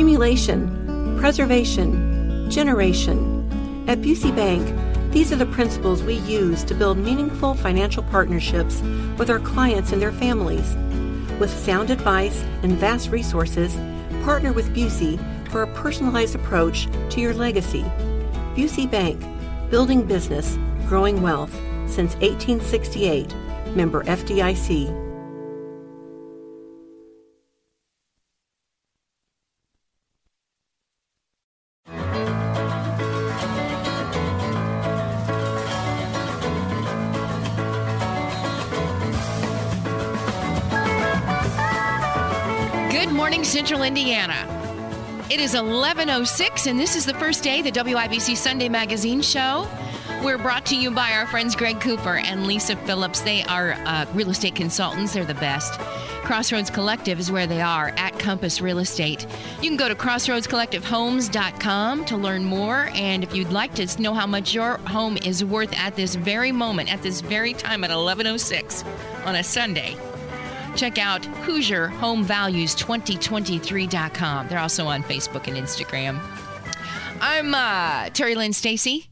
accumulation, preservation, generation. At Busey Bank, these are the principles we use to build meaningful financial partnerships with our clients and their families. With sound advice and vast resources, partner with Busey for a personalized approach to your legacy. Busey Bank, building business, growing wealth since 1868. Member FDIC. Is 11:06 and this is the first day the WIBC Sunday Magazine show. We're brought to you by our friends Greg Cooper and Lisa Phillips. They are uh, real estate consultants. They're the best. Crossroads Collective is where they are at Compass Real Estate. You can go to crossroadscollectivehomes.com to learn more. And if you'd like to know how much your home is worth at this very moment, at this very time at 11:06 on a Sunday, check out HoosierHomeValues2023.com. They're also on Facebook and Instagram. I'm uh, Terri Lynn Stacy.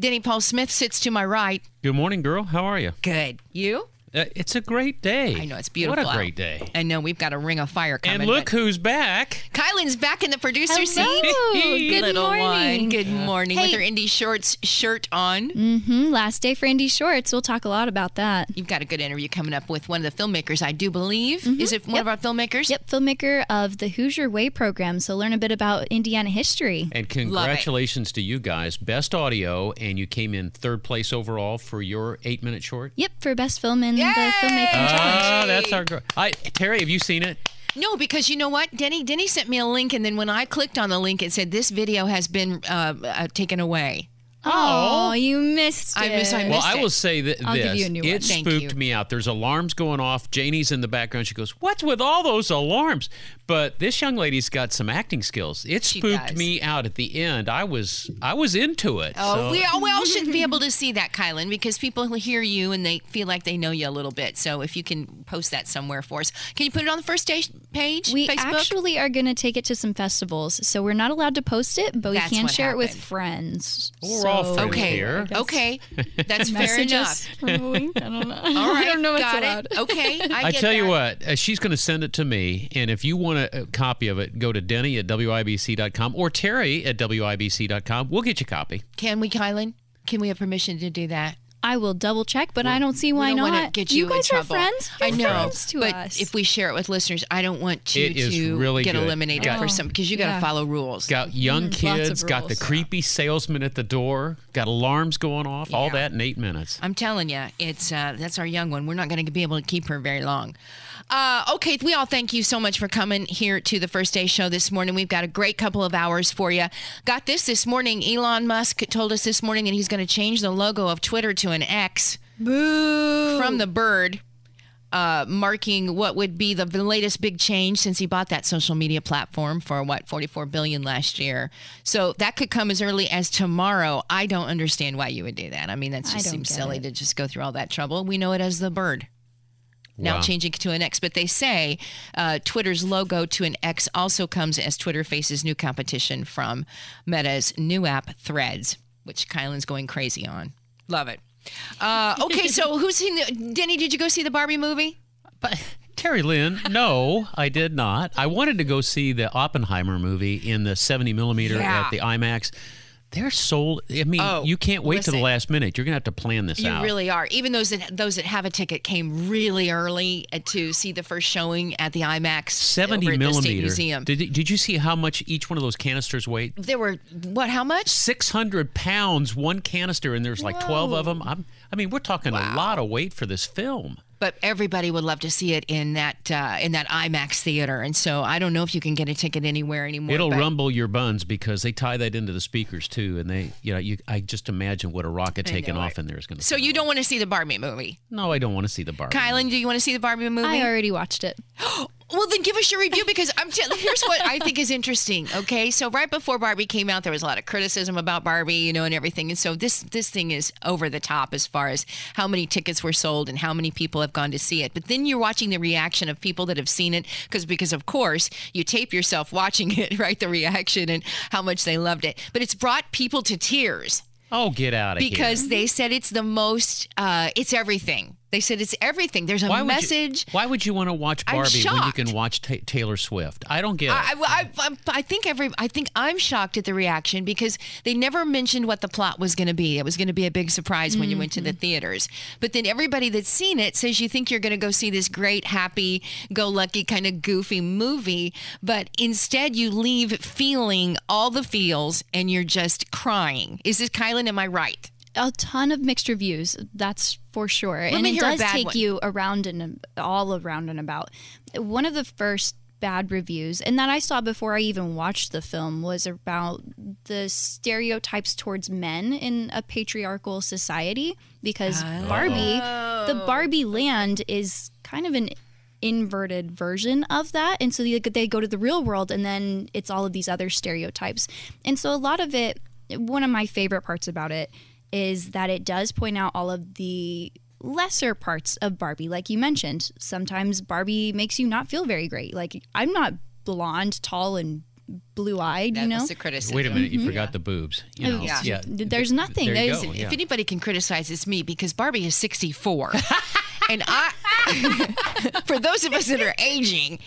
Denny Paul Smith sits to my right. Good morning, girl. How are you? Good. You? Uh, it's a great day. I know it's beautiful. What a great day. I know we've got a ring of fire coming. And look who's back. Kylan's back in the producer Hello. seat. Good Little morning. one. Good morning. With her Indy Shorts shirt on. Mm-hmm. Last day for Indy Shorts. We'll talk a lot about that. You've got a good interview coming up with one of the filmmakers, I do believe. Is it one Yep. of our filmmakers? Yep, filmmaker of the Hoosier Way program. So learn a bit about Indiana history. And congratulations to you guys. Best audio, and you came in third place overall for your eight minute short. Yep, for best film in Yay! The filmmaking challenge. Ah, that's our girl. I, Terri, have you seen it? No, because you know what, Denny. Denny sent me a link, and then when I clicked on the link, it said this video has been uh, uh, taken away. Oh, you missed it. I miss- I Well, missed I it. will say that I'll give this. you a new it one. Thank spooked you. me out. There's alarms going off. Janie's in the background. She goes, "What's with all those alarms?" But this young lady's got some acting skills. It She spooked does. me out at the end. I was I was into it. Oh, so- we, all, we all should be able to see that, Kylan, because people hear you and they feel like they know you a little bit. So if you can post that somewhere for us, can you put it on the first day page? We Facebook? actually are going to take it to some festivals. So we're not allowed to post it, but we That's can what share it with happened. friends. We're all So- friends okay, here. okay, that's fair enough. probably. I don't know. All right, I don't know what's got allowed. it. Okay, I, I get tell you what, uh, she's going to send it to me, and if you want a, a copy of it, go to Denny at wibc.com or Terri at wibc.com. We'll get you a copy. Can we, Kylan? Can we have permission to do that? I will double check, but I don't see why we don't not. want to get you, guys in are friends. I You're know, friends to but us. if we share it with listeners, I don't want you It is to really get good. eliminated Got- for some because you got to follow rules. Got young Mm, lots of kids, got the creepy salesman at the door, got alarms going off, all that in eight minutes. I'm telling you, it's uh, that's our young one. We're not going to be able to keep her very long. Uh, okay, we all thank you so much for coming here to the first day show this morning. We've got a great couple of hours for you. Got this this morning. Elon Musk told us this morning that he's going to change the logo of Twitter to an X from the bird. Uh, marking what would be the latest big change since he bought that social media platform for what 44 billion last year. So that could come as early as tomorrow. I don't understand why you would do that. I mean, that just seems silly it. to just go through all that trouble. We know it as the bird. Now Wow. changing to an X, but they say uh, Twitter's logo to an X also comes as Twitter faces new competition from Meta's new app Threads, which Kylan's going crazy on. Love it. Uh, okay, so who's seen the Denny? Did you go see the Barbie movie? But Terri Lynn, no, I did not. I wanted to go see the Oppenheimer movie in the 70 millimeter Yeah. at the IMAX. They're sold. I mean, Oh, you can't wait to the last minute. You're gonna have to plan this You out. really are. Even those that those that have a ticket came really early uh, to see the first showing at the IMAX 70 over at the State millimeter. Museum. Did, did you see how much each one of those canisters weigh? there were what? How much? 600 pounds, one canister, and there's like 12 of them. I'm, I mean, we're talking a lot of weight for this film. But everybody would love to see it in that uh, in that IMAX theater, and so I don't know if you can get a ticket anywhere anymore. It'll but rumble your buns because they tie that into the speakers too, and they, you know, you. I just imagine what a rocket taking off it. in there is going to. So you don't want to see the Barbie movie, No, I don't want to see the Barbie. Kylan? Do you want to see the Barbie movie? I already watched it. Well, then give us your review because I'm. T- here's what I think is interesting. Okay, so right before Barbie came out, there was a lot of criticism about Barbie, you know, and everything. And so this this thing is over the top as far as how many tickets were sold and how many people have gone to see it. But then you're watching the reaction of people that have seen it because because of course you tape yourself watching it, right? The reaction and how much they loved it. But it's brought people to tears Oh, get out of here. because they said it's the most. Uh, it's everything. They said it's everything. There's a Why would you- message. why would you want to watch Barbie when you can watch Ta Taylor Swift? I don't get it. I, I, I, I think every I think I'm shocked at the reaction because they never mentioned what the plot was going to be. It was going to be a big surprise when you went to the mm-hmm. theaters. But then everybody that's seen it says you think you're going to go see this great, happy, go lucky, kind of goofy movie, but instead you leave feeling all the feels and you're just crying. Is this Kylan? Am I right? A ton of mixed reviews that's for sure. And me it does take one. you around and all around and about. One of the first bad reviews and that i saw before i even watched the film was about the stereotypes towards men in a patriarchal society because oh. barbie the oh. barbie land is kind of an inverted version of that. And so they, they go to the real world and then it's all of these other stereotypes. And so a lot of it one of my favorite parts about it is that it does point out all of the lesser parts of Barbie. Like you mentioned, sometimes Barbie makes you not feel very great. Like I'm not blonde, tall, and blue eyed, you That know? was the criticism. Wait a minute, you mhm. forgot the boobs. You oh, know, Yeah. yeah. There's nothing. There you There's- go. If yeah. anybody can criticize, it's me because Barbie is 64. and I, for those of us that are aging,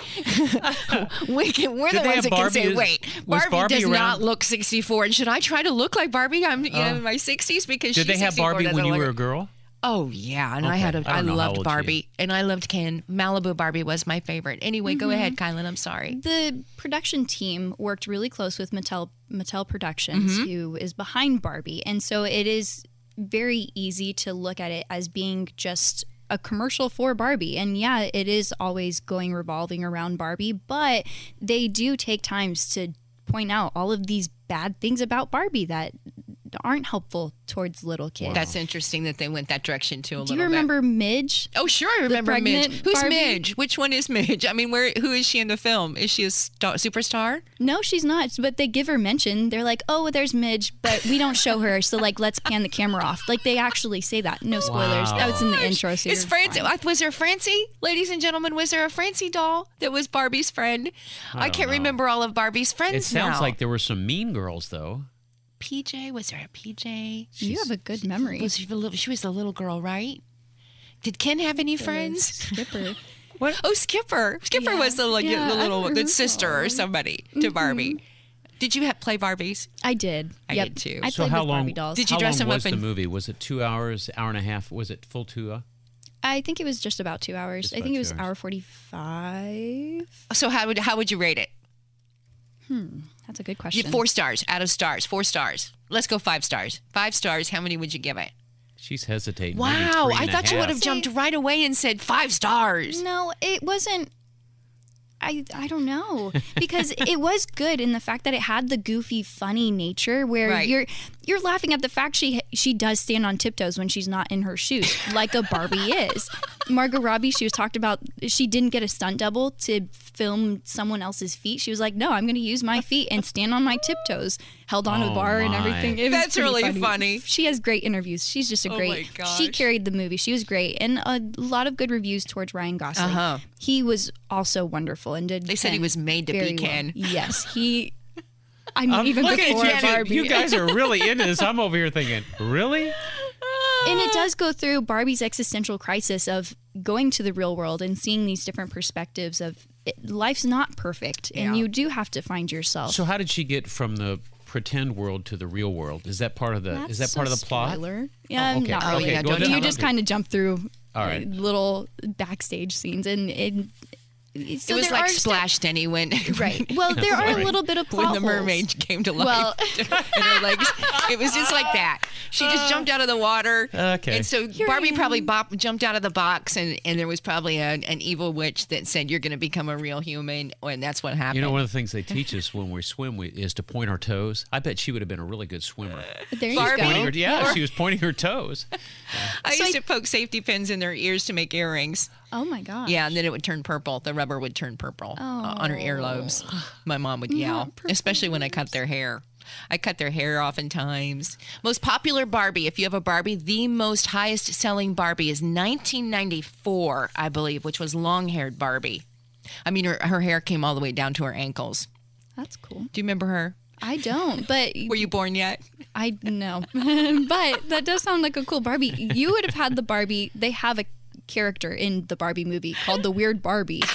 we can, we're Did the ones have that can say, wait, Barbie, Barbie does around- not look 64. And should I try to look like Barbie? I'm you know, oh. in my 60s because Did she's they have Barbie when you look- were a girl? Oh yeah, and I had a, I I, don't loved old she is. Barbie, and I loved Ken. Malibu Barbie was my favorite. Anyway, go mm-hmm. ahead, Kylan. I'm sorry. the production team worked really close with Mattel Mattel Productions, mm-hmm. who is behind Barbie, and so it is very easy to look at it as being just a commercial for Barbie. And yeah, it is always going revolving around Barbie, but they do take times to point out all of these bad things about Barbie that aren't helpful towards little kids. That's interesting that they went that direction too. A do little you remember Midge? Oh, sure, I remember Midge. Who's Barbie? Midge? Which one is Midge? I mean, where? Who is she in the film? Is she a star, superstar? No, she's not. But they give her mention. They're like, "Oh, there's Midge," but we don't show her. So like, let's pan the camera off. Like they actually say that. No spoilers. Wow. That was in the intro. So Is you're Francie? uh, Was there Francie, ladies and gentlemen? Was there a Francie doll that was Barbie's friend? I, don't can't know. remember all of Barbie's friends It sounds now. like there were some mean girls, though. PJ. Was there a PJ? You have a good memory. Was she, the little, she was the little girl, right? Did Ken have any friends? Skipper. Oh, Skipper. Skipper Yeah. was the, like, Yeah, the little the remember. sister or somebody to Barbie. Did you have, play Barbies? I did. I Yep. did too. I So played how with long? Barbie dolls. Did you how dress long them up was the movie? Was it two hours, hour and a half? Was it full two? Uh, I think it was just about two hours. Just I think it was hours. hour forty-five. So how would how would you rate it? That's a good You question. four stars out of stars. Four stars. Let's go five stars. Five stars. How many would you give it? she's hesitating. Wow, three I and a thought you would have jumped right away and said five stars. No, it wasn't. I I don't know because it was good in the fact that it had the goofy, funny nature where Right. you're you're laughing at the fact she she does stand on tiptoes when she's not in her shoes, like a Barbie is. Margot Robbie, she was talked about. She didn't get a stunt double to film someone else's feet. She was like, "No, I'm going to use my feet and stand on my tiptoes." Held onto Oh, the bar and everything. It That's really funny. She has great interviews. She's just a Oh great. my gosh. She carried the movie. She was great, and a lot of good reviews towards Ryan Gosling. Uh-huh. He was also wonderful and did. They said he was made to be very well. Yes, he. I mean, even Look at before you, Barbie. you guys are really into this. I'm over here thinking, really? and it does go through Barbie's existential crisis of going to the real world and seeing these different perspectives of it, life's not perfect, Yeah. and you do have to find yourself. So how did she get from the pretend world to the real world? Is that part of the? is that part of the plot? spoiler. Yeah, okay. not Oh, yeah, go don't you just kind of jump through All uh, little backstage scenes, and it, so it was like splashed st- Splash Denny when Right. Well, there are a little bit of when plot the holes. mermaid came to life Well- and her legs. It was just like that. She just uh, jumped out of the water. Okay. And so Here Barbie I probably bop, jumped out of the box, and, and there was probably a, an evil witch that said you're going to become a real human, and that's what happened. You know, one of the things they teach us when we swim we, is to point our toes. I bet she would have been a really good swimmer. There you Barbie. Go. her, yeah, she was pointing her toes. I So used I- to poke safety pins in their ears to make earrings. Oh my god! Yeah, and then it would turn purple. The rubber would turn purple uh, on her earlobes. My mom would yell, especially when I cut their hair. I cut their hair oftentimes. Most popular Barbie, if you have a Barbie, the most highest selling Barbie is 1994, I believe, which was long haired Barbie. I mean, her, her hair came all the way down to her ankles. That's cool. Do you remember her? I don't, but Were you born yet? I know. but that does sound like a cool Barbie. You would have had the Barbie. They have a character in the Barbie movie called the Weird Barbie.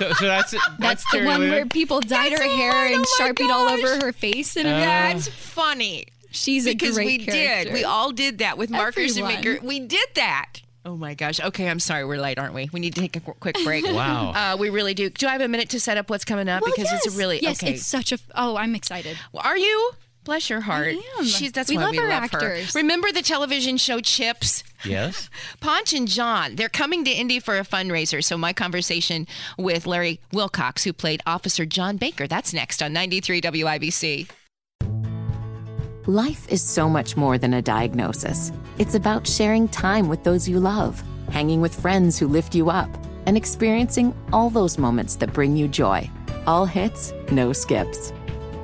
So, so that's that's, That's the one where people dyed That's her hair one, and oh my sharpied all over her face and That's funny. she's a because great we character. did. We all did that with markers and Everyone. maker. We did that. Oh my gosh. Okay, I'm sorry. We're late, aren't we? We need to take a quick break. Wow. Uh, we really do. Do I have a minute to set up what's coming up? Well, because yes. it's really yes. okay. It's such a. Oh, I'm excited. Are you? Bless your heart. am. She's that's We why love we our love actors. her. Remember the television show Chips? yes. Ponch and John, they're coming to Indy for a fundraiser. So my conversation with Larry Wilcox, who played Officer John Baker, that's next on 93 WIBC. Life is so much more than a diagnosis. It's about sharing time with those you love, hanging with friends who lift you up, and experiencing all those moments that bring you joy. All hits, no skips.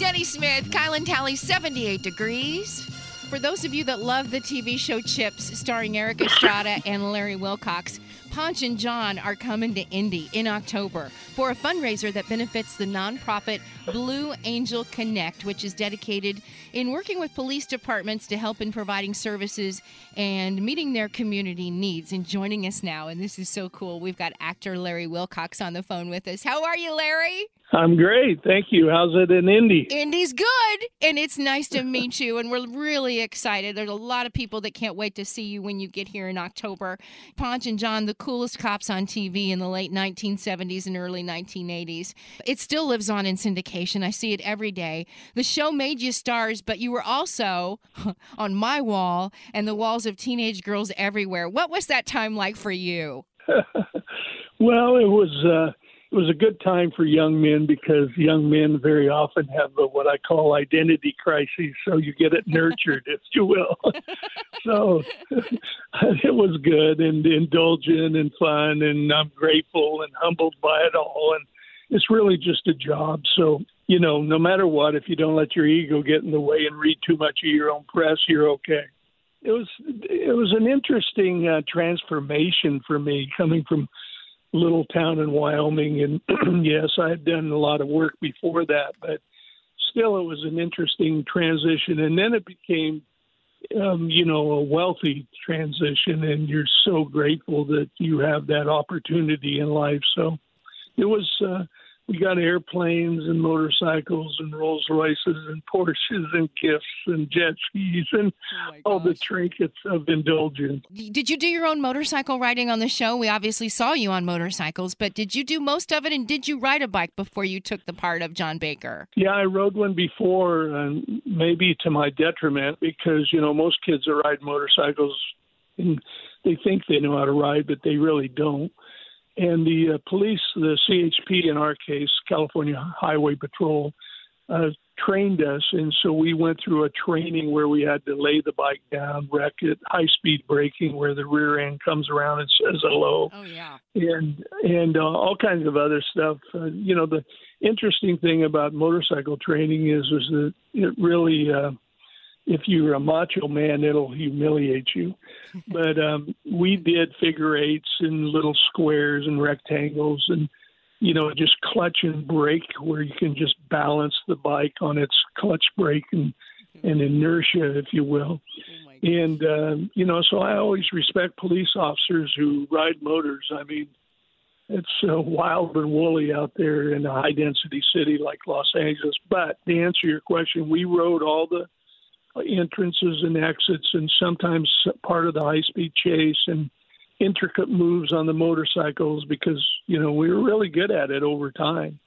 Denny Smith, Kylan Talley, 78 degrees. For those of you that love the TV show Chips, starring Erik Estrada and Larry Wilcox, Ponch and John are coming to Indy in October for a fundraiser that benefits the nonprofit Blue Angel Connect, which is dedicated in working with police departments to help in providing services and meeting their community needs. And joining us now, and this is so cool, we've got actor Larry Wilcox on the phone with us. How are you, Larry? I'm great. Thank you. How's it in Indy? Indy's good, and it's nice to meet you. And we're really excited. There's a lot of people that can't wait to see you when you get here in October. Ponch and John, the coolest cops on TV in the late 1970s and early 1980s. It still lives on in syndication. I see it every day. The show made you stars, but you were also on my wall and the walls of teenage girls everywhere. What was that time like for you? Well, it was uh, it was a good time for young men because young men very often have a, what I call identity crises. So you get it nurtured, if you will. so it was good and indulgent and fun, and I'm grateful and humbled by it all. And it's really just a job. So you know, no matter what, if you don't let your ego get in the way and read too much of your own press, you're okay. It was it was an interesting uh, transformation for me coming from little town in Wyoming, and yes, I had done a lot of work before that, but still, it was an interesting transition. And then it became, um, you know, a wealthy transition, and you're so grateful that you have that opportunity in life. So it was. Uh, we got airplanes and motorcycles and Rolls Royces and Porsches and gifts and jet skis and oh all the trinkets of indulgence. Did you do your own motorcycle riding on the show? We obviously saw you on motorcycles, but did you do most of it? And did you ride a bike before you took the part of John Baker? Yeah, I rode one before, and maybe to my detriment because you know most kids that ride motorcycles, and they think they know how to ride, but they really don't. And the uh, police, the CHP in our case, California Highway Patrol, uh, trained us, and so we went through a training where we had to lay the bike down, wreck it, high speed braking, where the rear end comes around and says hello Oh yeah. and and uh, all kinds of other stuff. Uh, you know, the interesting thing about motorcycle training is is that it really, uh, if you're a macho man, it'll humiliate you. but um, we did figure eights and little squares and rectangles and you know just clutch and brake where you can just balance the bike on its clutch brake and and inertia if you will. And um, you know so i always respect police officers who ride motors. I mean it's uh, wild and woolly out there in a high density city like los angeles. But to answer your question we rode all the entrances and exits and sometimes part of the high speed chase and intricate moves on the motorcycles because you know we were really good at it over time.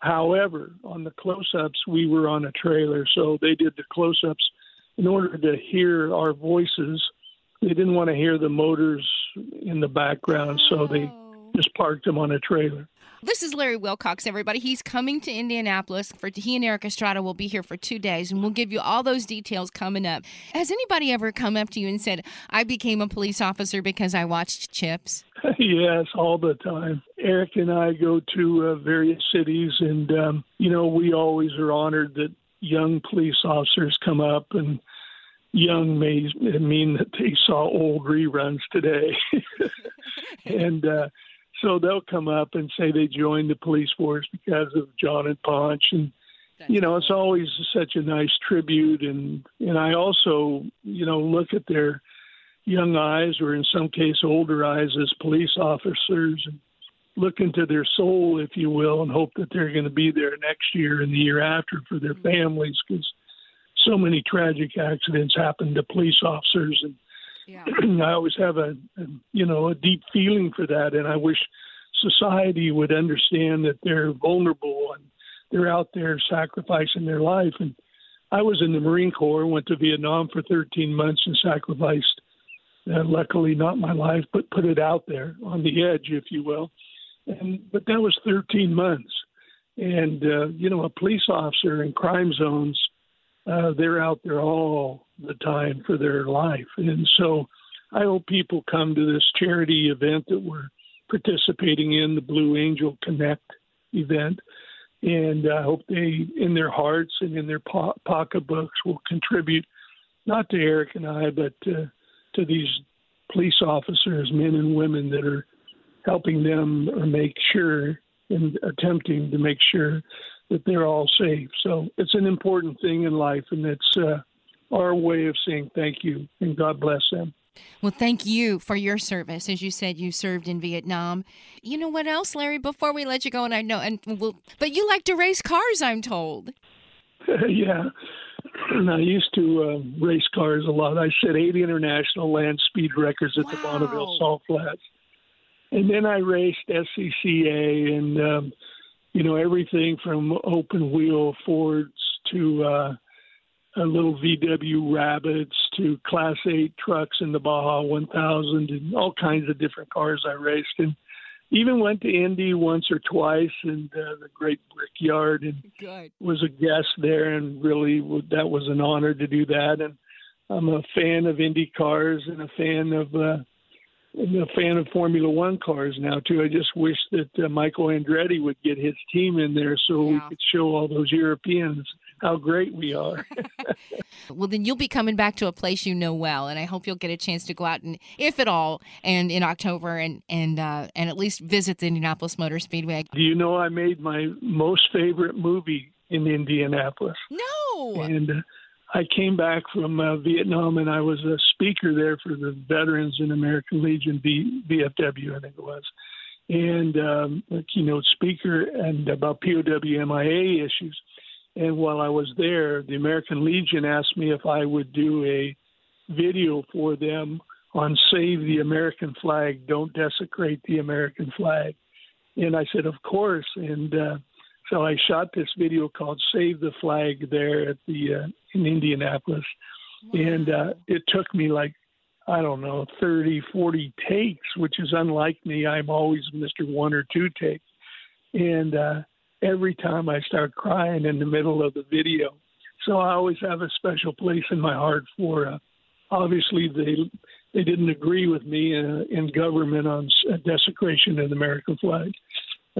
However, on the close-ups, we were on a trailer, so they did the close-ups in order to hear our voices. They didn't want to hear the motors in the background, so they just parked them on a trailer. This is Larry Wilcox, everybody. He's coming to Indianapolis for he and Erik Estrada will be here for two days, and we'll give you all those details coming up. Has anybody ever come up to you and said, "I became a police officer because I watched Chips"? yes, all the time. Erik and I go to uh, various cities, and um, you know we always are honored that young police officers come up and young may mean that they saw old reruns today. and uh, so they'll come up and say they joined the police force because of John and Ponch. And, That's you know, it's always such a nice tribute. And, and I also, you know, look at their young eyes or in some case older eyes as police officers and look into their soul, if you will, and hope that they're going to be there next year and the year after for their mm-hmm. families because so many tragic accidents happen to police officers and yeah. I always have a, a you know a deep feeling for that, and I wish society would understand that they're vulnerable and they're out there sacrificing their life. And I was in the Marine Corps, went to Vietnam for 13 months, and sacrificed. Uh, luckily, not my life, but put it out there on the edge, if you will. And but that was 13 months, and uh, you know, a police officer in crime zones uh, they're out there all the time for their life. And so I hope people come to this charity event that we're participating in, the Blue Angel Connect event. And I hope they, in their hearts and in their po- pocketbooks, will contribute not to Erik and I, but uh, to these police officers, men and women that are helping them or make sure and attempting to make sure that they're all safe. So it's an important thing in life, and it's uh, our way of saying thank you and God bless them. Well, thank you for your service. As you said, you served in Vietnam. You know what else, Larry? Before we let you go, and I know, and we'll, but you like to race cars, I'm told. yeah, I used to uh, race cars a lot. I set eight international land speed records at wow. the Bonneville Salt Flats, and then I raced SCCA and. Um, you know everything from open wheel Fords to uh, a little VW Rabbits to Class 8 trucks in the Baja 1000 and all kinds of different cars I raced and even went to Indy once or twice and uh, the Great Brickyard and Good. was a guest there and really that was an honor to do that and I'm a fan of Indy cars and a fan of uh, a fan of Formula One cars now too. I just wish that uh, Michael Andretti would get his team in there so yeah. we could show all those Europeans how great we are. well, then you'll be coming back to a place you know well, and I hope you'll get a chance to go out and, if at all, and in October and and uh, and at least visit the Indianapolis Motor Speedway. Do you know I made my most favorite movie in Indianapolis? No. And. Uh, I came back from uh, Vietnam and I was a speaker there for the Veterans in American Legion, v- VFW, I think it was, and um, a keynote speaker and about POW MIA issues. And while I was there, the American Legion asked me if I would do a video for them on Save the American Flag, Don't Desecrate the American Flag. And I said, Of course. And uh, so I shot this video called "Save the Flag" there at the uh, in Indianapolis, wow. and uh, it took me like I don't know 30, 40 takes, which is unlike me. I'm always Mister One or Two take, and uh, every time I start crying in the middle of the video. So I always have a special place in my heart for. Uh, obviously, they they didn't agree with me uh, in government on desecration of the American flag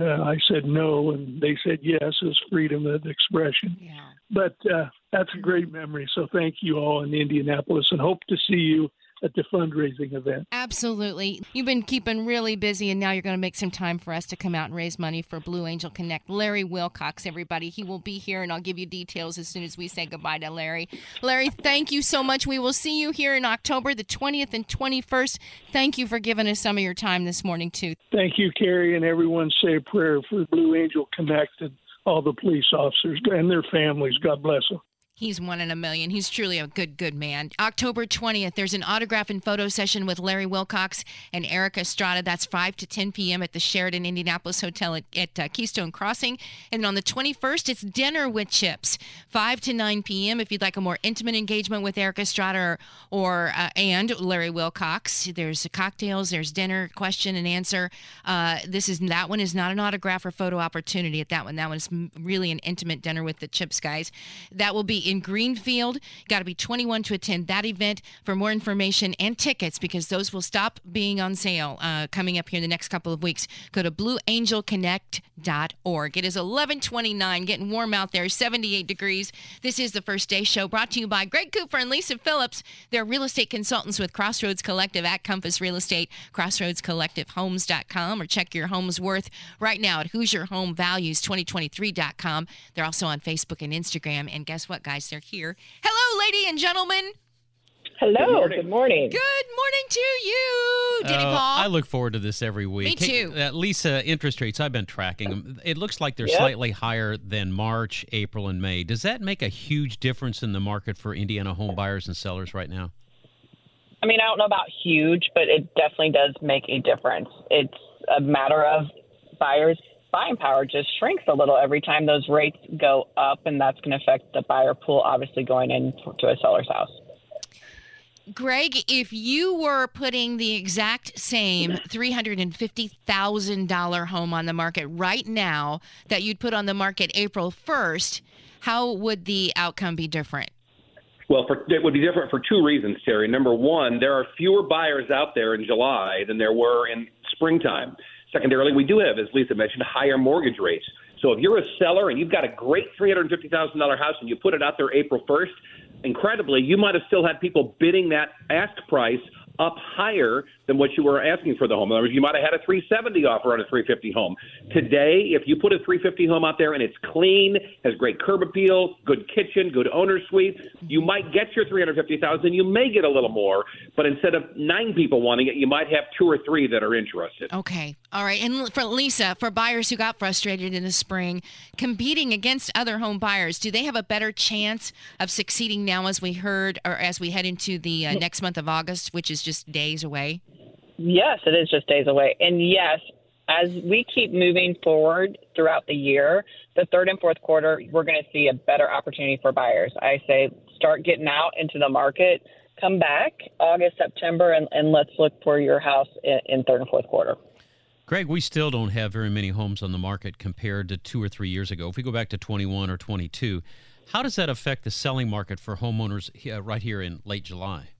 uh, I said no, and they said yes. Was freedom of expression. Yeah. But uh, that's a great memory. So thank you all in Indianapolis, and hope to see you at the fundraising event. Absolutely. You've been keeping really busy, and now you're going to make some time for us to come out and raise money for Blue Angel Connect. Larry Wilcox, everybody. He will be here, and I'll give you details as soon as we say goodbye to Larry. Larry, thank you so much. We will see you here in October, the 20th and 21st. Thank you for giving us some of your time this morning, too. Thank you, Carrie, and everyone say a prayer for Blue Angel Connect and all the police officers and their families. God bless them. He's one in a million. He's truly a good, good man. October 20th, there's an autograph and photo session with Larry Wilcox and Erik Estrada. That's 5 to 10 p.m. at the Sheraton Indianapolis Hotel at, at uh, Keystone Crossing. And on the 21st, it's dinner with Chips, 5 to 9 p.m. If you'd like a more intimate engagement with Erik Estrada or, or uh, and Larry Wilcox, there's cocktails, there's dinner, question and answer. Uh, this is that one is not an autograph or photo opportunity at that one. That one is really an intimate dinner with the Chips guys. That will be in Greenfield. Got to be 21 to attend that event. For more information and tickets, because those will stop being on sale uh, coming up here in the next couple of weeks, go to blueangelconnect.org. It is 1129, getting warm out there, 78 degrees. This is the first day show brought to you by Greg Cooper and Lisa Phillips. They're real estate consultants with Crossroads Collective at Compass Real Estate, crossroadscollectivehomes.com, or check your home's worth right now at HoosierHomeValues2023.com. They're also on Facebook and Instagram. And guess what, guys? They're here. Hello, lady and gentlemen. Hello. Good morning. Good morning, Good morning to you, Denny Uh, Paul. I look forward to this every week. Me too. Hey, uh, Lisa, interest rates, I've been tracking them. It looks like they're Yep. slightly higher than March, April, and May. Does that make a huge difference in the market for Indiana home buyers and sellers right now? I mean, I don't know about huge, but it definitely does make a difference. It's a matter of buyers' buying power just shrinks a little every time those rates go up, and that's going to affect the buyer pool, obviously, going into a seller's house. Greg, if you were putting the exact same $350,000 home on the market right now that you'd put on the market April 1st, how would the outcome be different? Well, for, it would be different for two reasons, Terri. Number one, there are fewer buyers out there in July than there were in springtime. Secondarily, we do have, as Lisa mentioned, higher mortgage rates. So if you're a seller and you've got a great $350,000 house and you put it out there April 1st, incredibly, you might have still had people bidding that ask price up higher than what you were asking for the home. In other words, you might have had a 370 offer on a 350 home. Today, if you put a 350 home out there and it's clean, has great curb appeal, good kitchen, good owner suite, you might get your 350,000. You may get a little more, but instead of nine people wanting it, you might have two or three that are interested. Okay. All right. And for Lisa, for buyers who got frustrated in the spring, competing against other home buyers, do they have a better chance of succeeding now as we heard or as we head into the uh, next month of August, which is just days away? Yes, it is just days away. And yes, as we keep moving forward throughout the year, the third and fourth quarter, we're going to see a better opportunity for buyers. I say start getting out into the market, come back August, September, and, and let's look for your house in, in third and fourth quarter. Greg, we still don't have very many homes on the market compared to two or three years ago. If we go back to 21 or 22, how does that affect the selling market for homeowners uh, right here in late July?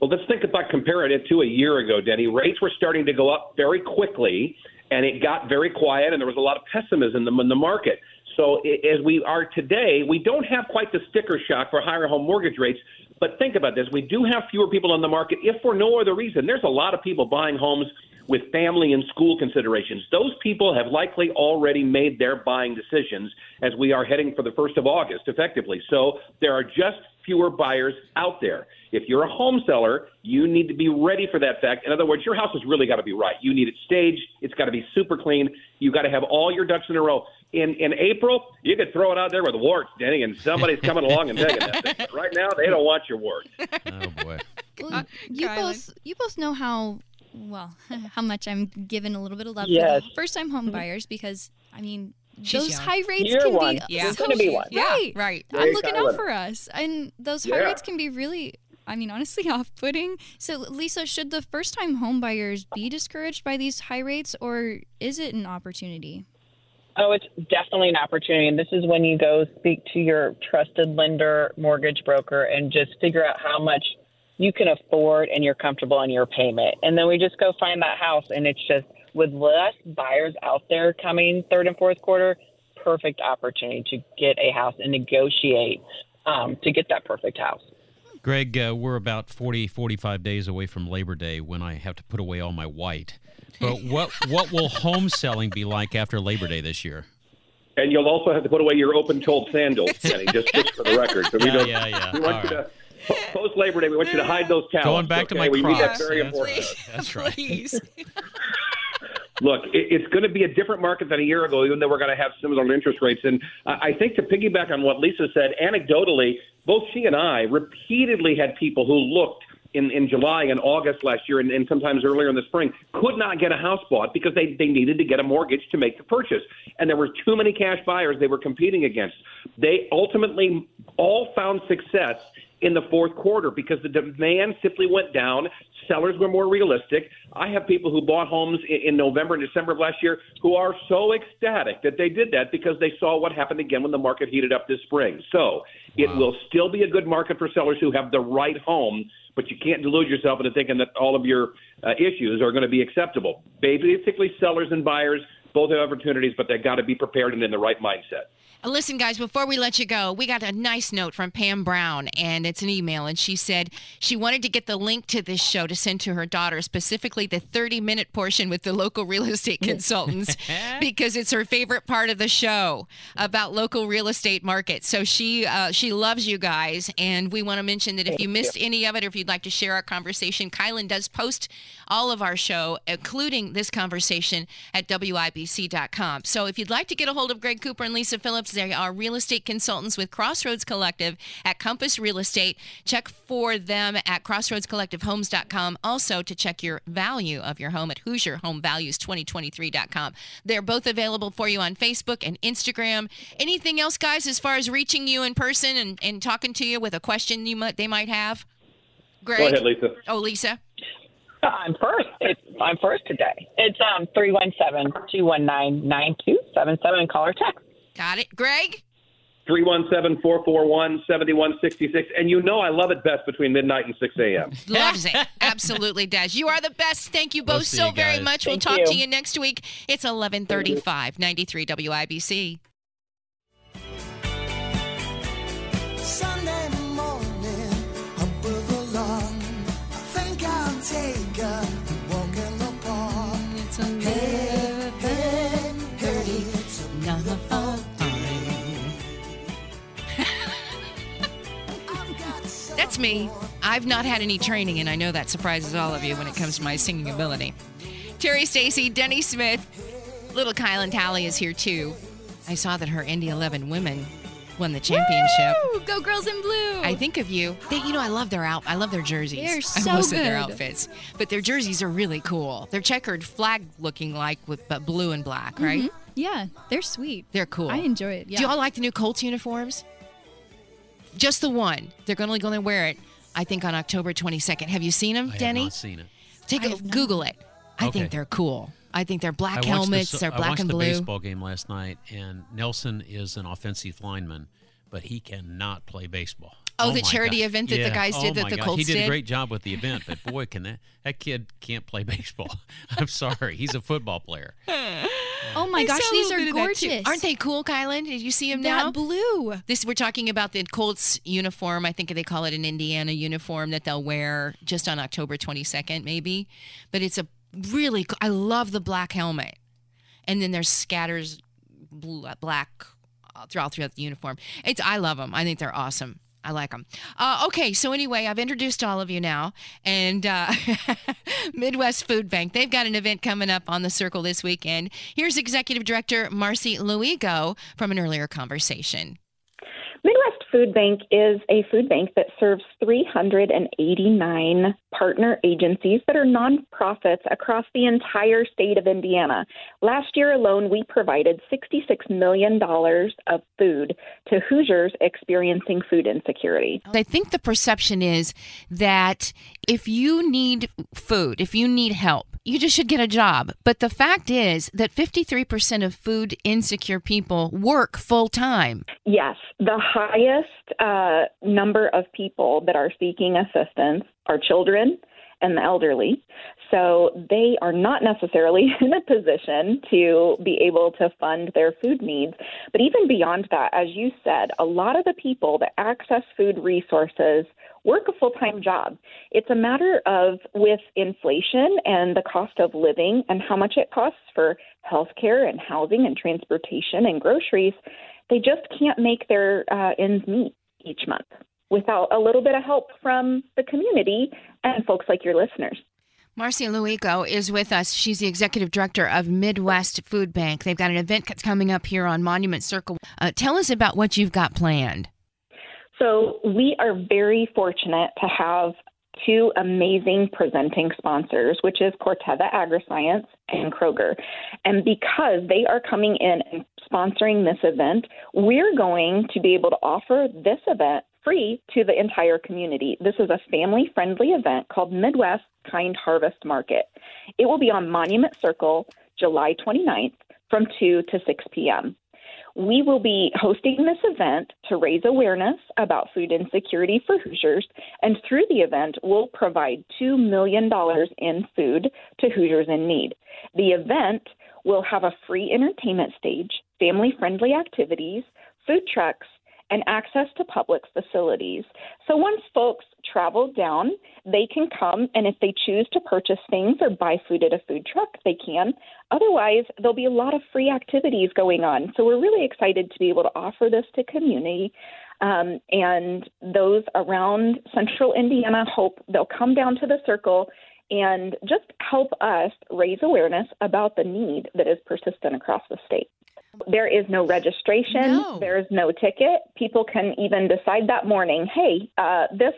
Well, let's think about comparing it to a year ago, Denny. Rates were starting to go up very quickly, and it got very quiet, and there was a lot of pessimism in the market. So, as we are today, we don't have quite the sticker shock for higher home mortgage rates. But think about this: we do have fewer people on the market, if for no other reason. There's a lot of people buying homes with family and school considerations. Those people have likely already made their buying decisions as we are heading for the first of August, effectively. So there are just fewer buyers out there. If you're a home seller, you need to be ready for that fact. In other words, your house has really got to be right. You need it staged. It's got to be super clean. You've got to have all your ducks in a row. In in April, you could throw it out there with warts, Denny, and somebody's coming along and taking that thing. But right now, they don't want your warts. Oh, boy. Well, uh, you Kylie. both you both know how well how much I'm giving a little bit of love Yes. for first time home buyers because I mean She's those young. high rates You're can one. be Yeah. So- be one. right Right. I'm looking out for us and those high Yeah. rates can be really I mean honestly off-putting so Lisa should the first time homebuyers be discouraged by these high rates or is it an opportunity Oh, it's definitely an opportunity. And this is when you go speak to your trusted lender, mortgage broker, and just figure out how much you can afford and you're comfortable in your payment. And then we just go find that house. And it's just with less buyers out there coming third and fourth quarter, perfect opportunity to get a house and negotiate um, to get that perfect house. Greg, uh, we're about 40, 45 days away from Labor Day when I have to put away all my white. But what what will home selling be like after Labor Day this year? And you'll also have to put away your open-toed sandals, Denny, just, just for the record. So we Yeah, don't. yeah, yeah. We want All you right. to post Labor Day. We want you to hide those towels. Going back to okay? my we need that Crocs. very That's important. right. That's right. Please. Look, it, it's going to be a different market than a year ago, even though we're going to have similar interest rates. And I think to piggyback on what Lisa said, anecdotally, both she and I repeatedly had people who looked in, in July and August last year and, and sometimes earlier in the spring could not get a house bought because they, they needed to get a mortgage to make the purchase. And there were too many cash buyers they were competing against. They ultimately all found success in the fourth quarter because the demand simply went down. Sellers were more realistic. I have people who bought homes in, in November and December of last year who are so ecstatic that they did that because they saw what happened again when the market heated up this spring. So it will still be a good market for sellers who have the right home, but you can't delude yourself into thinking that all of your uh, issues are going to be acceptable. Basically, sellers and buyers both have opportunities, but they've got to be prepared and in the right mindset. Listen, guys, before we let you go, we got a nice note from Pam Brown, and it's an email. And she said she wanted to get the link to this show to send to her daughter, specifically the 30 minute portion with the local real estate consultants, because it's her favorite part of the show about local real estate markets. So she uh, she loves you guys, and we want to mention that if you missed any of it, or if you'd like to share our conversation, Kylan does post all of our show, including this conversation, at So if you'd like to get a hold of Greg Cooper and Lisa Phillips, they are real estate consultants with Crossroads Collective at Compass Real Estate. Check for them at crossroadscollectivehomes.com. Also, to check your value of your home at HoosierHomeValues2023.com. They're both available for you on Facebook and Instagram. Anything else, guys, as far as reaching you in person and, and talking to you with a question you might they might have? Greg? Go ahead, Lisa. Oh, Lisa. I'm first. It's, I'm first today. It's um 317-219-9277. Call or text. Got it. Greg? 317 441 7166. And you know I love it best between midnight and 6 a.m. Loves it. Absolutely does. You are the best. Thank you both see so you very much. Thank we'll talk you. to you next week. It's 1135, 93 WIBC. That's me. I've not had any training, and I know that surprises all of you when it comes to my singing ability. Terri Stacy, Denny Smith, little Kylan Talley is here too. I saw that her Indy 11 women won the championship. Woo! Go girls in blue. I think of you. They, you know, I love their out. I love their jerseys. They're I so most of their outfits, but their jerseys are really cool. They're checkered flag looking like with but blue and black, right? Mhm. Yeah, they're sweet. They're cool. I enjoy it. Yeah. Do y'all like the new Colts uniforms? Just the one. They're only going to wear it, I think, on October 22nd. Have you seen them, I Denny? have not seen it. Take I a have not. Google it. I Okay. think they're cool. I think they're black helmets. the, they're black and blue. I black watched and the blue. baseball game last night, and Nelson is an offensive lineman, but he cannot play baseball. Oh, the charity God. event that the Yeah. guys did oh that the God. Colts He did, did? a great job with the event, but boy, can that that kid can't play baseball. I'm sorry, he's a football player. oh my I gosh, these are bit of that, too. gorgeous. Aren't they cool, Kylan? Did you see them That now? blue. This we're talking about the Colts uniform. I think they call it an Indiana uniform that they'll wear just on October 22nd, maybe. But it's a really. co- I love the black helmet, and then there's scatters bl- black uh, throughout throughout the uniform. It's. I love them. I think they're awesome. I like them. Uh, okay, so anyway, I've introduced all of you now, and uh, Midwest Food Bank. They've got an event coming up on the Circle this weekend. Here's Executive Director Marcy Luigo from an earlier conversation. Midwest Food Bank is a food bank that serves 389 partner agencies that are nonprofits across the entire state of Indiana. Last year alone, we provided $66 million of food to Hoosiers experiencing food insecurity. I think the perception is that if you need food, if you need help, you just should get a job. But the fact is that 53% of food insecure people work full time. Yes, the highest uh, number of people that are seeking assistance are children and the elderly. So they are not necessarily in a position to be able to fund their food needs. But even beyond that, as you said, a lot of the people that access food resources work a full time job. It's a matter of, with inflation and the cost of living and how much it costs for healthcare and housing and transportation and groceries, they just can't make their uh, ends meet each month without a little bit of help from the community and folks like your listeners. Marcia Luico is with us. She's the executive director of Midwest Food Bank. They've got an event that's coming up here on Monument Circle. Uh, tell us about what you've got planned. So, we are very fortunate to have two amazing presenting sponsors, which is Corteva AgriScience and Kroger. And because they are coming in and sponsoring this event, we're going to be able to offer this event free to the entire community. This is a family friendly event called Midwest Kind Harvest Market. It will be on Monument Circle July 29th from 2 to 6 p.m. We will be hosting this event to raise awareness about food insecurity for Hoosiers, and through the event, we'll provide $2 million in food to Hoosiers in need. The event will have a free entertainment stage, family friendly activities, food trucks, and access to public facilities. So once folks travel down, they can come and if they choose to purchase things or buy food at a food truck, they can. Otherwise, there'll be a lot of free activities going on. So we're really excited to be able to offer this to community. Um, and those around central Indiana hope they'll come down to the circle and just help us raise awareness about the need that is persistent across the state. There is no registration. No. There is no ticket. People can even decide that morning, hey, uh, this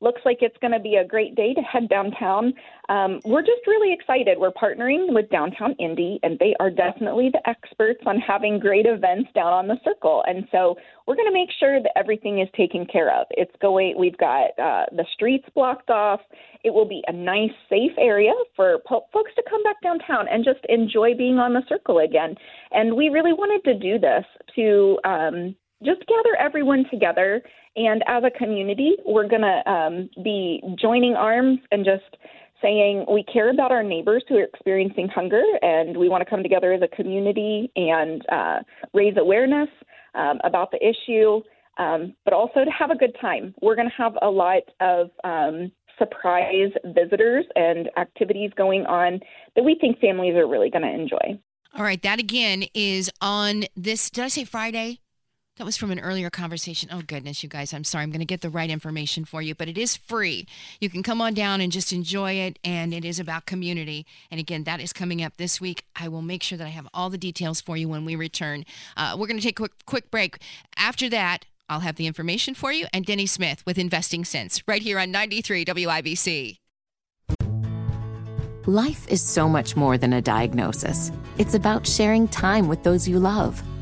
looks like it's going to be a great day to head downtown. Um, we're just really excited. We're partnering with Downtown Indy, and they are definitely the experts on having great events down on the circle. And so we're going to make sure that everything is taken care of. It's going. We've got uh, the streets blocked off. It will be a nice, safe area for po- folks to come back downtown and just enjoy being on the circle again. And we really wanted to do this to um, just gather everyone together. And as a community, we're going to um, be joining arms and just saying we care about our neighbors who are experiencing hunger and we want to come together as a community and uh, raise awareness um, about the issue, um, but also to have a good time. We're going to have a lot of um, surprise visitors and activities going on that we think families are really going to enjoy. All right, that again is on this. Did I say Friday? That was from an earlier conversation. Oh, goodness, you guys, I'm sorry. I'm going to get the right information for you, but it is free. You can come on down and just enjoy it, and it is about community. And again, that is coming up this week. I will make sure that I have all the details for you when we return. Uh, we're going to take a quick, quick break. After that, I'll have the information for you and Denny Smith with Investing Sense right here on 93 WIBC. Life is so much more than a diagnosis. It's about sharing time with those you love,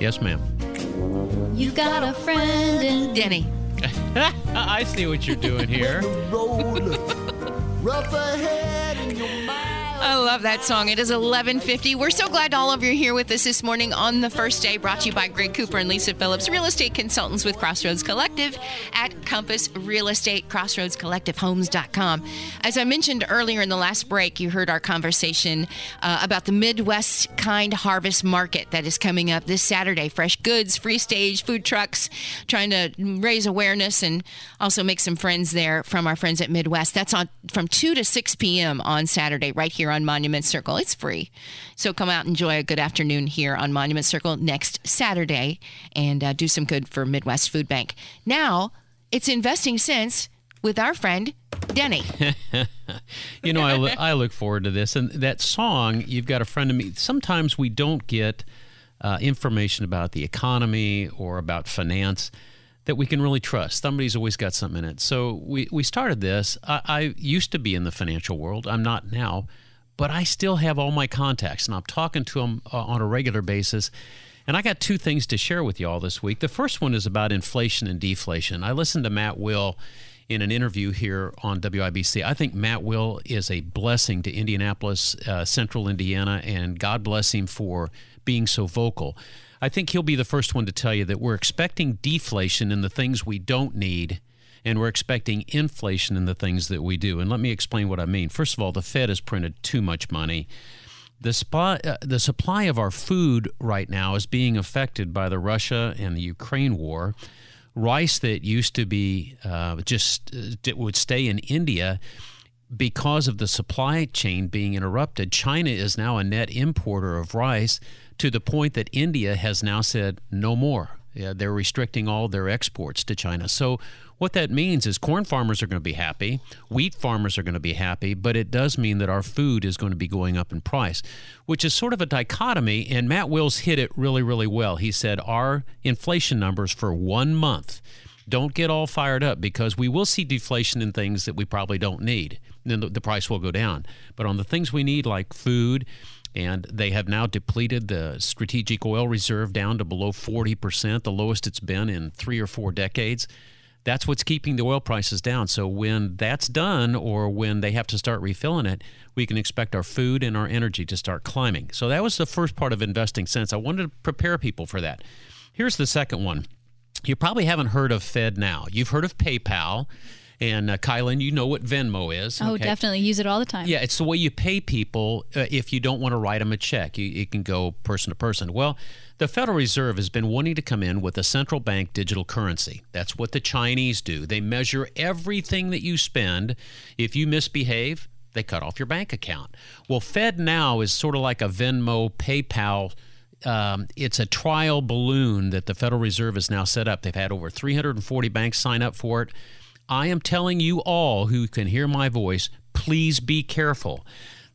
Yes, ma'am. You've got a friend in Denny. I see what you're doing here. Road rough ahead in your mind. I love that song. It is 11:50. We're so glad all of you are here with us this morning on the first day. Brought to you by Greg Cooper and Lisa Phillips, real estate consultants with Crossroads Collective at Compass Real Estate, CrossroadsCollectiveHomes.com. As I mentioned earlier in the last break, you heard our conversation uh, about the Midwest Kind Harvest Market that is coming up this Saturday. Fresh goods, free stage, food trucks, trying to raise awareness and also make some friends there from our friends at Midwest. That's on from 2 to 6 p.m. on Saturday, right here on Monument Circle. It's free. So come out and enjoy a good afternoon here on Monument Circle next Saturday and uh, do some good for Midwest Food Bank. Now it's Investing Sense with our friend Denny. You know, I, lo- I look forward to this. And that song, You've Got a Friend of Me, sometimes we don't get uh, information about the economy or about finance that we can really trust. Somebody's always got something in it. So we, we started this. I, I used to be in the financial world, I'm not now, but I still have all my contacts and I'm talking to them uh, on a regular basis. And I got two things to share with you all this week. The first one is about inflation and deflation. I listened to Matt Will in an interview here on WIBC. I think Matt Will is a blessing to Indianapolis, uh, Central Indiana, and God bless him for being so vocal. I think he'll be the first one to tell you that we're expecting deflation in the things we don't need and we're expecting inflation in the things that we do. And let me explain what I mean. First of all, the Fed has printed too much money. The supply, uh, the supply of our food right now is being affected by the Russia and the Ukraine war. Rice that used to be uh, just uh, would stay in India because of the supply chain being interrupted. China is now a net importer of rice to the point that India has now said no more. Yeah, they're restricting all their exports to China. So what that means is corn farmers are going to be happy, wheat farmers are going to be happy, but it does mean that our food is going to be going up in price, which is sort of a dichotomy. And Matt Wills hit it really, really well. He said our inflation numbers for one month don't get all fired up because we will see deflation in things that we probably don't need. Then the, the price will go down. But on the things we need, like food, and they have now depleted the strategic oil reserve down to below 40%, the lowest it's been in three or four decades. That's what's keeping the oil prices down. So when that's done, or when they have to start refilling it, we can expect our food and our energy to start climbing. So that was the first part of investing sense. I wanted to prepare people for that. Here's the second one. You probably haven't heard of Fed Now. You've heard of PayPal. And uh, Kylan, you know what Venmo is. Oh, okay? definitely use it all the time. Yeah, it's the way you pay people uh, if you don't want to write them a check. You, you can go person to person. Well, the Federal Reserve has been wanting to come in with a central bank digital currency. That's what the Chinese do. They measure everything that you spend. If you misbehave, they cut off your bank account. Well, Fed Now is sort of like a Venmo, PayPal. Um, it's a trial balloon that the Federal Reserve has now set up. They've had over 340 banks sign up for it. I am telling you all who can hear my voice, please be careful.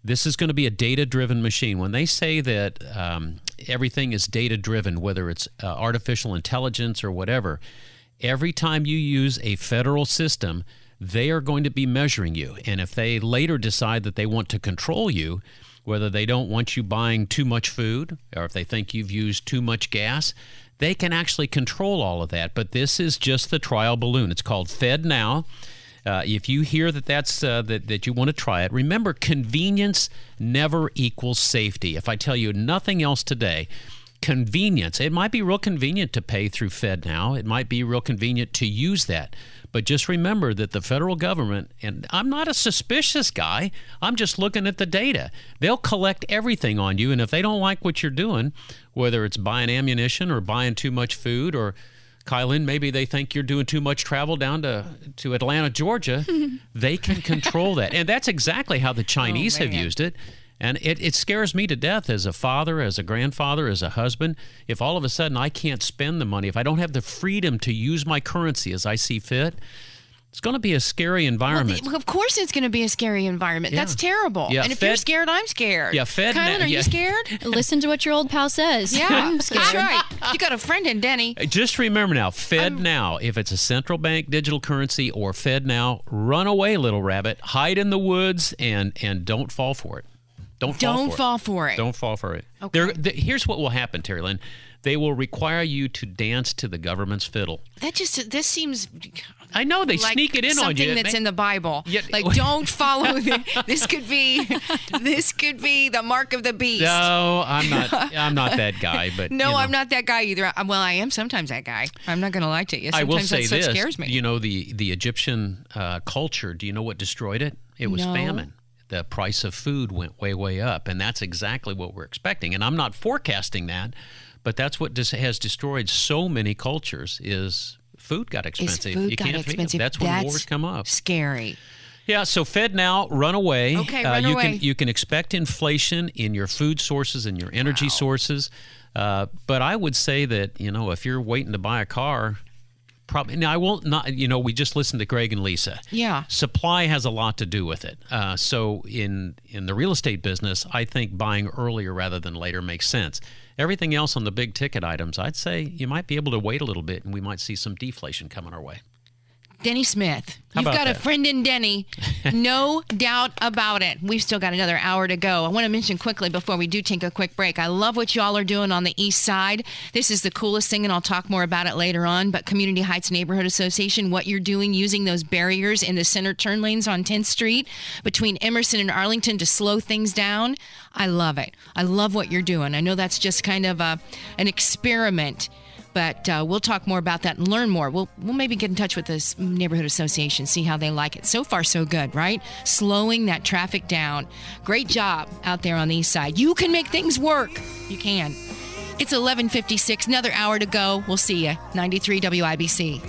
This is going to be a data driven machine. When they say that um, everything is data driven, whether it's uh, artificial intelligence or whatever, every time you use a federal system, they are going to be measuring you. And if they later decide that they want to control you, whether they don't want you buying too much food or if they think you've used too much gas, they can actually control all of that. But this is just the trial balloon. It's called Fed Now. Uh, if you hear that that's uh, that, that you want to try it, remember convenience never equals safety. If I tell you nothing else today, convenience. It might be real convenient to pay through Fed now. It might be real convenient to use that. But just remember that the federal government, and I'm not a suspicious guy, I'm just looking at the data. They'll collect everything on you. And if they don't like what you're doing, whether it's buying ammunition or buying too much food or Kylan, maybe they think you're doing too much travel down to, to Atlanta, Georgia. they can control that. And that's exactly how the oh, Chinese have used it. And it, it scares me to death as a father, as a grandfather, as a husband. If all of a sudden I can't spend the money, if I don't have the freedom to use my currency as I see fit, it's going to be a scary environment. Well, of course, it's going to be a scary environment. That's terrible. Yeah, and if you're scared, I'm scared. Yeah, Fed Kylan, na- are yeah. you scared? Listen to what your old pal says. Yeah, I'm scared. that's right. You got a friend in Denny. Just remember now, Fed now, if it's a central bank digital currency or Fed now, run away, little rabbit, hide in the woods, and and don't fall for it. Don't fall Don't for fall it. for it. Don't fall for it. Okay. There- th- here's what will happen, Terri Lynn. They will require you to dance to the government's fiddle. That just this seems I know they like sneak it in on you. something that's in the Bible. Yeah. Like don't follow the, this could be this could be the mark of the beast. No, I'm not. I'm not that guy. But No, you know. I'm not that guy either. I- Well, I am sometimes that guy. I'm not going to lie to you. I Sometimes will say that's what this. scares me. You know the the Egyptian uh, culture. Do you know what destroyed it? It was No. famine. The price of food went way way up, and that's exactly what we're expecting. And I'm not forecasting that, but that's what dis- has destroyed so many cultures. Is food got Is expensive? food you got can't expensive? That's when wars come up. Scary. Yeah, so Fed now, run away. Okay, uh, run you away. can you can expect inflation in your food sources and your energy sources. Uh, but I would say that you know if you're waiting to buy a car, probably now I won't not you know we just listened to Greg and Lisa. Yeah. Supply has a lot to do with it. Uh, so in in the real estate business, I think buying earlier rather than later makes sense. Everything else on the big ticket items, I'd say you might be able to wait a little bit, and we might see some deflation coming our way. Denny Smith. How You've got a friend in Denny. No doubt about it. We've still got another hour to go. I want to mention quickly before we do take a quick break. I love what y'all are doing on the east side. This is the coolest thing, and I'll talk more about it later on. But Community Heights Neighborhood Association, what you're doing using those barriers in the center turn lanes on 10th Street between Emerson and Arlington to slow things down. I love it. I love what you're doing. I know that's just kind of a, an experiment but uh, we'll talk more about that and learn more. We'll we'll maybe get in touch with this neighborhood association, see how they like it. So far, so good, right? Slowing that traffic down. Great job out there on the east side. You can make things work. You can. It's 11:56. Another hour to go. We'll see you. 93 WIBC.